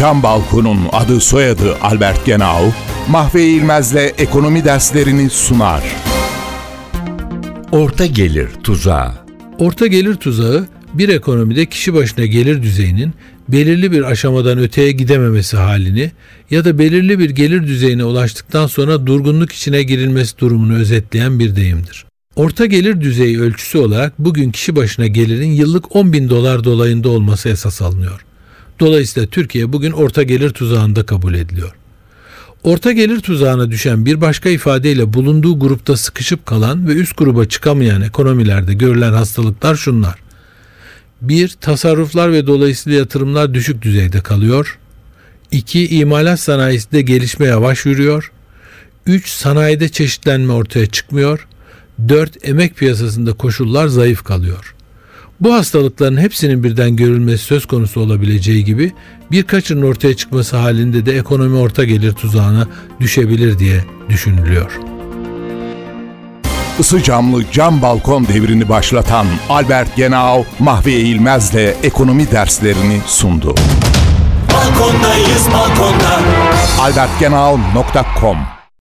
Cam Balkon'un adı soyadı Albert Genau, Mahve İlmez'le ekonomi derslerini sunar. Orta gelir tuzağı. Orta gelir tuzağı bir ekonomide kişi başına gelir düzeyinin belirli bir aşamadan öteye gidememesi halini ya da belirli bir gelir düzeyine ulaştıktan sonra durgunluk içine girilmesi durumunu özetleyen bir deyimdir. Orta gelir düzeyi ölçüsü olarak bugün kişi başına gelirin yıllık 10 bin dolar dolayında olması esas alınıyor. Dolayısıyla Türkiye bugün orta gelir tuzağında kabul ediliyor. Orta gelir tuzağına düşen bir başka ifadeyle bulunduğu grupta sıkışıp kalan ve üst gruba çıkamayan ekonomilerde görülen hastalıklar şunlar. 1. Tasarruflar ve dolayısıyla yatırımlar düşük düzeyde kalıyor. 2. İmalat sanayisinde gelişme yavaş yürüyor. 3. Sanayide çeşitlenme ortaya çıkmıyor. 4. Emek piyasasında koşullar zayıf kalıyor. Bu hastalıkların hepsinin birden görülmesi söz konusu olabileceği gibi birkaçının ortaya çıkması halinde de ekonomi orta gelir tuzağına düşebilir diye düşünülüyor. Isı camlı cam balkon devrini başlatan Albert Genau, Mahve İlmez'le ekonomi derslerini sundu. Balkondayız balkonda. albertgenau.com